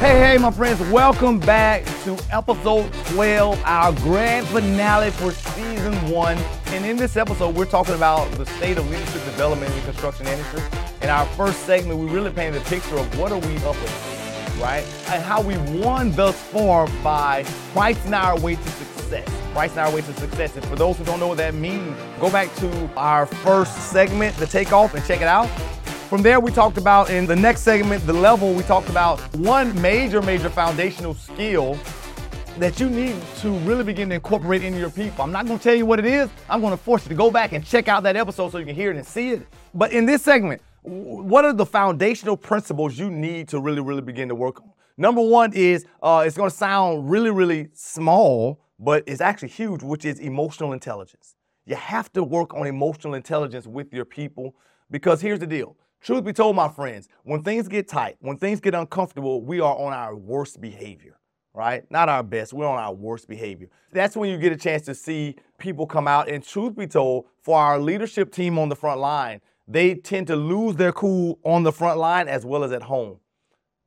Hey, hey, my friends, welcome back to episode 12, our grand finale for season one. And in this episode, we're talking about the state of leadership development in the construction industry. In our first segment, we really painted a picture of what are we up against, right? And how we won thus far by pricing our way to success. Pricing our way to success. And for those who don't know what that means, go back to our first segment, the takeoff, and check it out. From there, we talked about in the next segment, the level, we talked about one major, major foundational skill that you need to really begin to incorporate into your people. I'm not gonna tell you what it is, I'm gonna force you to go back and check out that episode so you can hear it and see it. But in this segment, what are the foundational principles you need to really, really begin to work on? Number one is uh, it's gonna sound really, really small, but it's actually huge, which is emotional intelligence. You have to work on emotional intelligence with your people because here's the deal Truth be told, my friends, when things get tight, when things get uncomfortable, we are on our worst behavior, right? Not our best, we're on our worst behavior. That's when you get a chance to see people come out. And truth be told, for our leadership team on the front line, they tend to lose their cool on the front line as well as at home.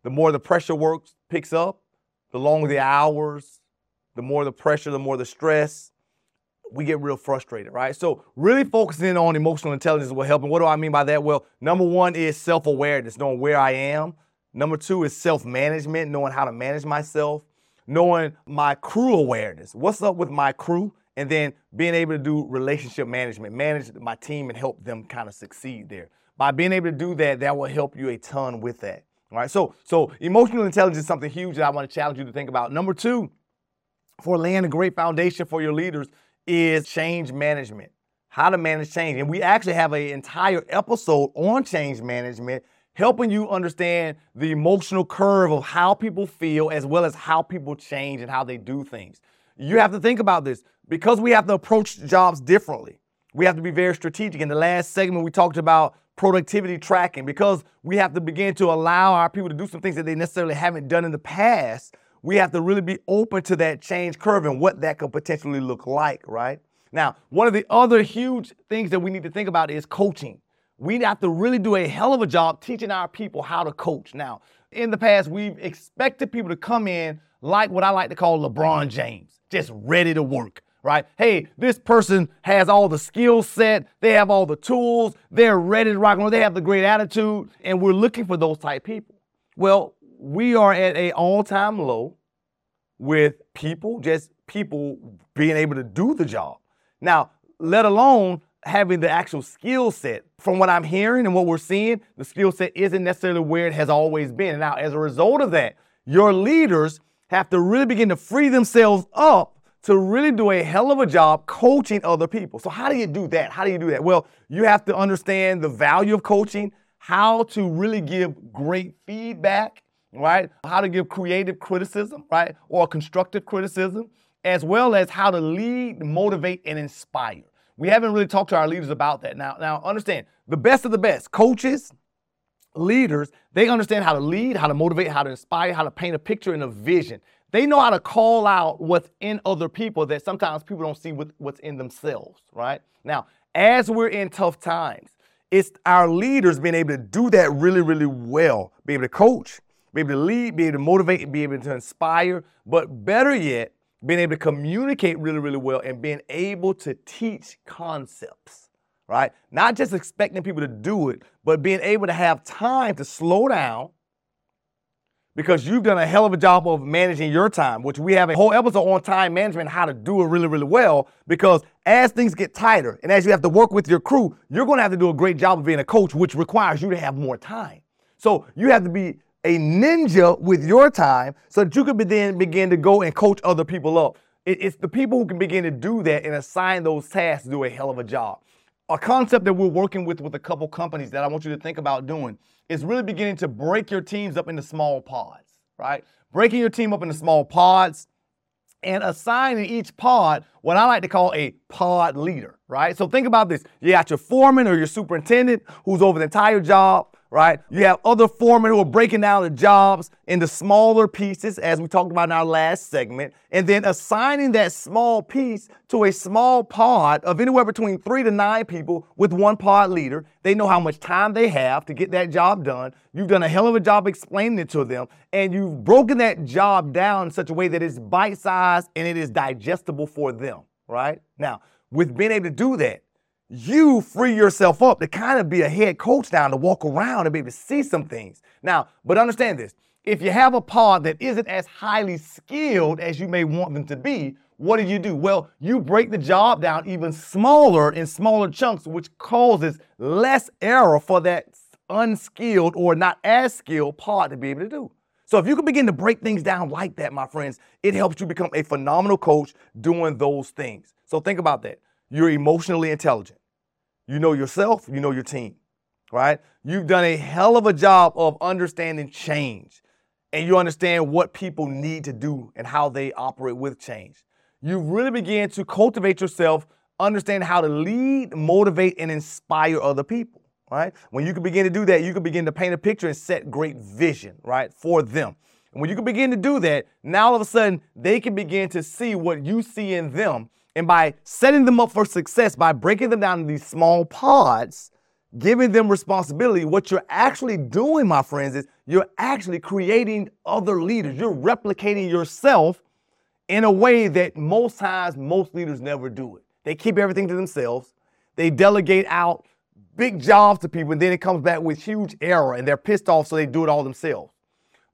The more the pressure works picks up, the longer the hours, the more the pressure, the more the stress, we get real frustrated, right? So really focusing on emotional intelligence will help. And what do I mean by that? Well, number one is self-awareness, knowing where I am. Number two is self-management, knowing how to manage myself. Knowing my crew awareness. What's up with my crew? And then being able to do relationship management, manage my team and help them kind of succeed there. By being able to do that, that will help you a ton with that. All right. So, so emotional intelligence is something huge that I want to challenge you to think about. Number two, for laying a great foundation for your leaders is change management, how to manage change. And we actually have an entire episode on change management, helping you understand the emotional curve of how people feel as well as how people change and how they do things. You have to think about this because we have to approach jobs differently. We have to be very strategic. In the last segment, we talked about productivity tracking because we have to begin to allow our people to do some things that they necessarily haven't done in the past we have to really be open to that change curve and what that could potentially look like, right? Now, one of the other huge things that we need to think about is coaching. We have to really do a hell of a job teaching our people how to coach. Now, in the past, we've expected people to come in like what I like to call LeBron James, just ready to work, right? Hey, this person has all the skill set, they have all the tools, they're ready to rock and roll, they have the great attitude, and we're looking for those type people. Well, we are at a all-time low with people, just people being able to do the job. Now, let alone having the actual skill set. From what I'm hearing and what we're seeing, the skill set isn't necessarily where it has always been. Now, as a result of that, your leaders have to really begin to free themselves up to really do a hell of a job coaching other people. So, how do you do that? How do you do that? Well, you have to understand the value of coaching, how to really give great feedback, right? How to give creative criticism, right? Or constructive criticism, as well as how to lead, motivate, and inspire. We haven't really talked to our leaders about that. Now, now understand the best of the best, coaches, leaders, they understand how to lead, how to motivate, how to inspire, how to paint a picture and a vision. They know how to call out what's in other people that sometimes people don't see what's in themselves, right? Now, as we're in tough times, it's our leaders being able to do that really, really well, be able to coach, be able to lead, be able to motivate, and be able to inspire, but better yet, being able to communicate really, really well and being able to teach concepts, right? Not just expecting people to do it, but being able to have time to slow down because you've done a hell of a job of managing your time, which we have a whole episode on time management, how to do it really, really well. Because as things get tighter and as you have to work with your crew, you're going to have to do a great job of being a coach, which requires you to have more time. So you have to be a ninja with your time so that you can then begin to go and coach other people up. it's the people who can begin to do that and assign those tasks do a hell of a job. A concept that we're working with with a couple companies that I want you to think about doing is really beginning to break your teams up into small pods, right? Breaking your team up into small pods and assigning each pod what I like to call a pod leader, right? So think about this. You got your foreman or your superintendent who's over the entire job right? You have other foremen who are breaking down the jobs into smaller pieces, as we talked about in our last segment, and then assigning that small piece to a small pod of anywhere between three to nine people with one pod leader. They know how much time they have to get that job done. You've done a hell of a job explaining it to them, and you've broken that job down in such a way that it's bite sized and it is digestible for them, right? Now, with being able to do that, you free yourself up to kind of be a head coach now to walk around and be able to see some things. Now, but understand this if you have a pod that isn't as highly skilled as you may want them to be, what do you do? Well, you break the job down even smaller in smaller chunks, which causes less error for that unskilled or not as skilled pod to be able to do. So if you can begin to break things down like that, my friends, it helps you become a phenomenal coach doing those things. So think about that. You're emotionally intelligent. You know yourself, you know your team, right? You've done a hell of a job of understanding change and you understand what people need to do and how they operate with change. You really begin to cultivate yourself, understand how to lead, motivate, and inspire other people, right? When you can begin to do that, you can begin to paint a picture and set great vision, right, for them. And when you can begin to do that, now all of a sudden they can begin to see what you see in them and by setting them up for success, by breaking them down into these small pods, giving them responsibility, what you're actually doing, my friends, is you're actually creating other leaders. You're replicating yourself in a way that most times most leaders never do it. They keep everything to themselves. They delegate out big jobs to people, and then it comes back with huge error, and they're pissed off, so they do it all themselves.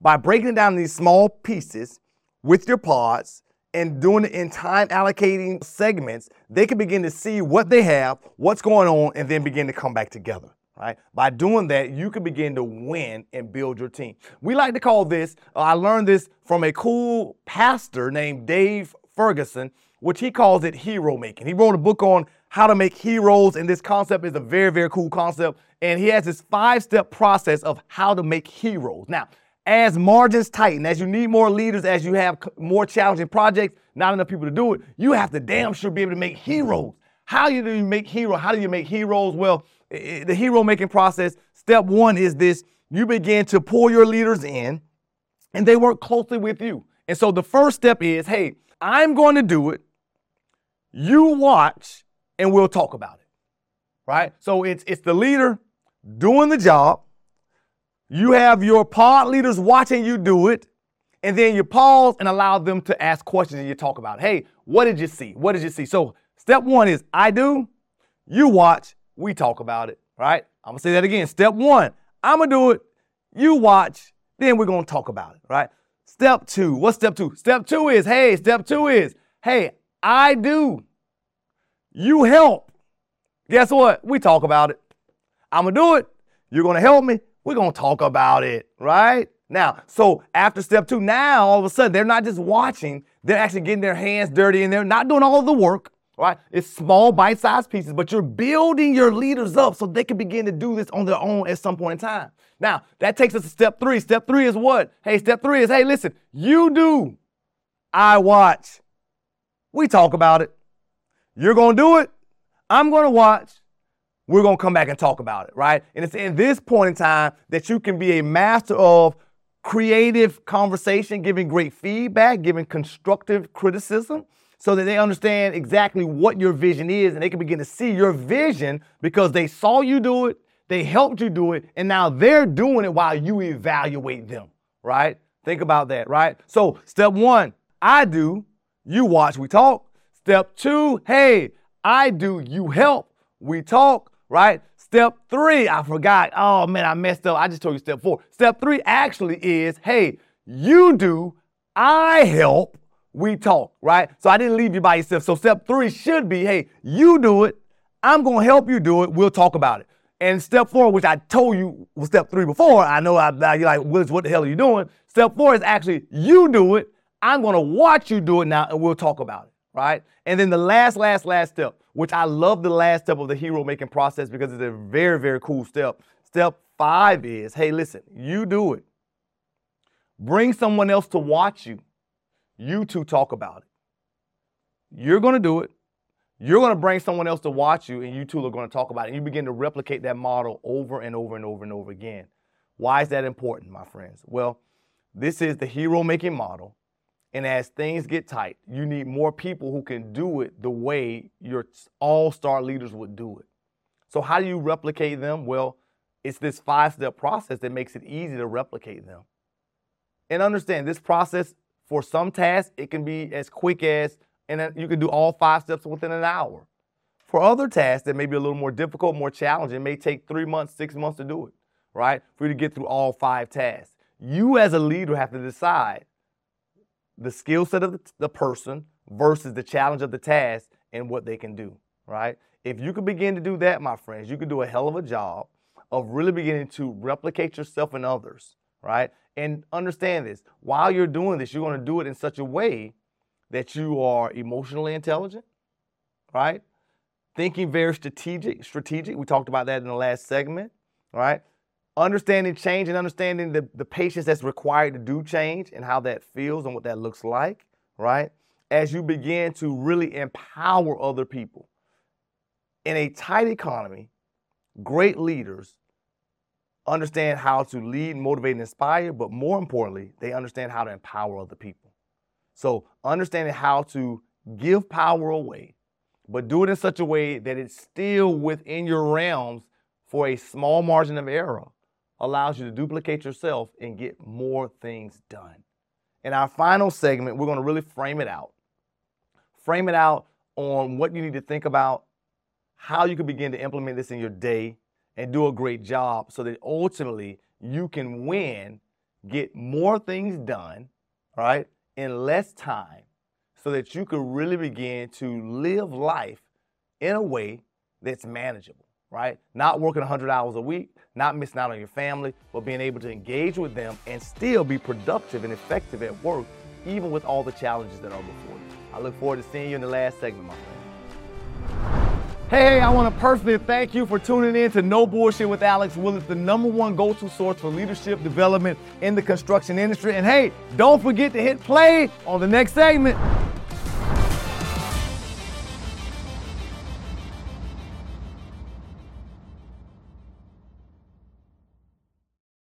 By breaking down these small pieces with your pods, and doing it in time allocating segments, they can begin to see what they have, what's going on, and then begin to come back together. Right? By doing that, you can begin to win and build your team. We like to call this, uh, I learned this from a cool pastor named Dave Ferguson, which he calls it hero making. He wrote a book on how to make heroes, and this concept is a very, very cool concept. And he has this five step process of how to make heroes. Now, as margins tighten, as you need more leaders, as you have more challenging projects, not enough people to do it, you have to damn sure be able to make heroes. How do you make heroes? How do you make heroes? Well, the hero making process, step one is this you begin to pull your leaders in and they work closely with you. And so the first step is hey, I'm going to do it. You watch and we'll talk about it. Right? So it's it's the leader doing the job. You have your pod leaders watching you do it, and then you pause and allow them to ask questions and you talk about, hey, what did you see? What did you see? So step one is I do, you watch, we talk about it, right? I'm gonna say that again. Step one, I'm gonna do it, you watch, then we're gonna talk about it, right? Step two, what's step two? Step two is, hey, step two is, hey, I do, you help. Guess what? We talk about it. I'm gonna do it, you're gonna help me, we're going to talk about it, right? Now, so after step two, now all of a sudden they're not just watching, they're actually getting their hands dirty and they're not doing all the work, right? It's small bite sized pieces, but you're building your leaders up so they can begin to do this on their own at some point in time. Now, that takes us to step three. Step three is what? Hey, step three is hey, listen, you do, I watch. We talk about it. You're going to do it. I'm going to watch we're going to come back and talk about it, right? And it's in this point in time that you can be a master of creative conversation, giving great feedback, giving constructive criticism so that they understand exactly what your vision is and they can begin to see your vision because they saw you do it, they helped you do it, and now they're doing it while you evaluate them, right? Think about that, right? So, step one, I do, you watch, we talk. Step two, hey, I do, you help, we talk right? Step three, I forgot. Oh man, I messed up. I just told you step four. Step three actually is hey, you do, I help, we talk, right? So I didn't leave you by yourself. So step three should be hey, you do it, I'm gonna help you do it, we'll talk about it. And step four, which I told you was step three before, I know I, you're like, Willis, what the hell are you doing? Step four is actually you do it, I'm gonna watch you do it now, and we'll talk about it, right? And then the last, last, last step which I love the last step of the hero making process because it's a very, very cool step. Step five is hey, listen, you do it. Bring someone else to watch you. You two talk about it. You're going to do it. you're going to bring someone else to watch you, and you two are going to talk about it. And you begin to replicate that model over and over and over and over again. Why is that important, my friends? Well, this is the hero making model. And as things get tight, you need more people who can do it the way your all star leaders would do it. So, how do you replicate them? Well, it's this five step process that makes it easy to replicate them. And understand this process for some tasks, it can be as quick as, and you can do all five steps within an hour. For other tasks that may be a little more difficult, more challenging, it may take three months, six months to do it, right? For you to get through all five tasks. You as a leader have to decide the skill set of the person versus the challenge of the task and what they can do, right? If you can begin to do that, my friends, you can do a hell of a job of really beginning to replicate yourself and others, right? And understand this while you're doing this, you're going to do it in such a way that you are emotionally intelligent, right? Thinking very strategic, strategic. We talked about that in the last segment, right? Understanding change and understanding the, the patience that's required to do change and how that feels and what that looks like, right? As you begin to really empower other people. In a tight economy, great leaders understand how to lead, motivate, and inspire, but more importantly, they understand how to empower other people. So, understanding how to give power away, but do it in such a way that it's still within your realms for a small margin of error allows you to duplicate yourself and get more things done. In our final segment, we're going to really frame it out. Frame it out on what you need to think about, how you can begin to implement this in your day, and do a great job so that ultimately you can win, get more things done, right, in less time so that you can really begin to live life in a way that's manageable, right? Not working 100 hours a week, not missing out on your family, but being able to engage with them and still be productive and effective at work, even with all the challenges that are before you. I look forward to seeing you in the last segment, my friend. Hey, I want to personally thank you for tuning in to No Bullshit with Alex Willis, the number one go to source for leadership development in the construction industry. And hey, don't forget to hit play on the next segment.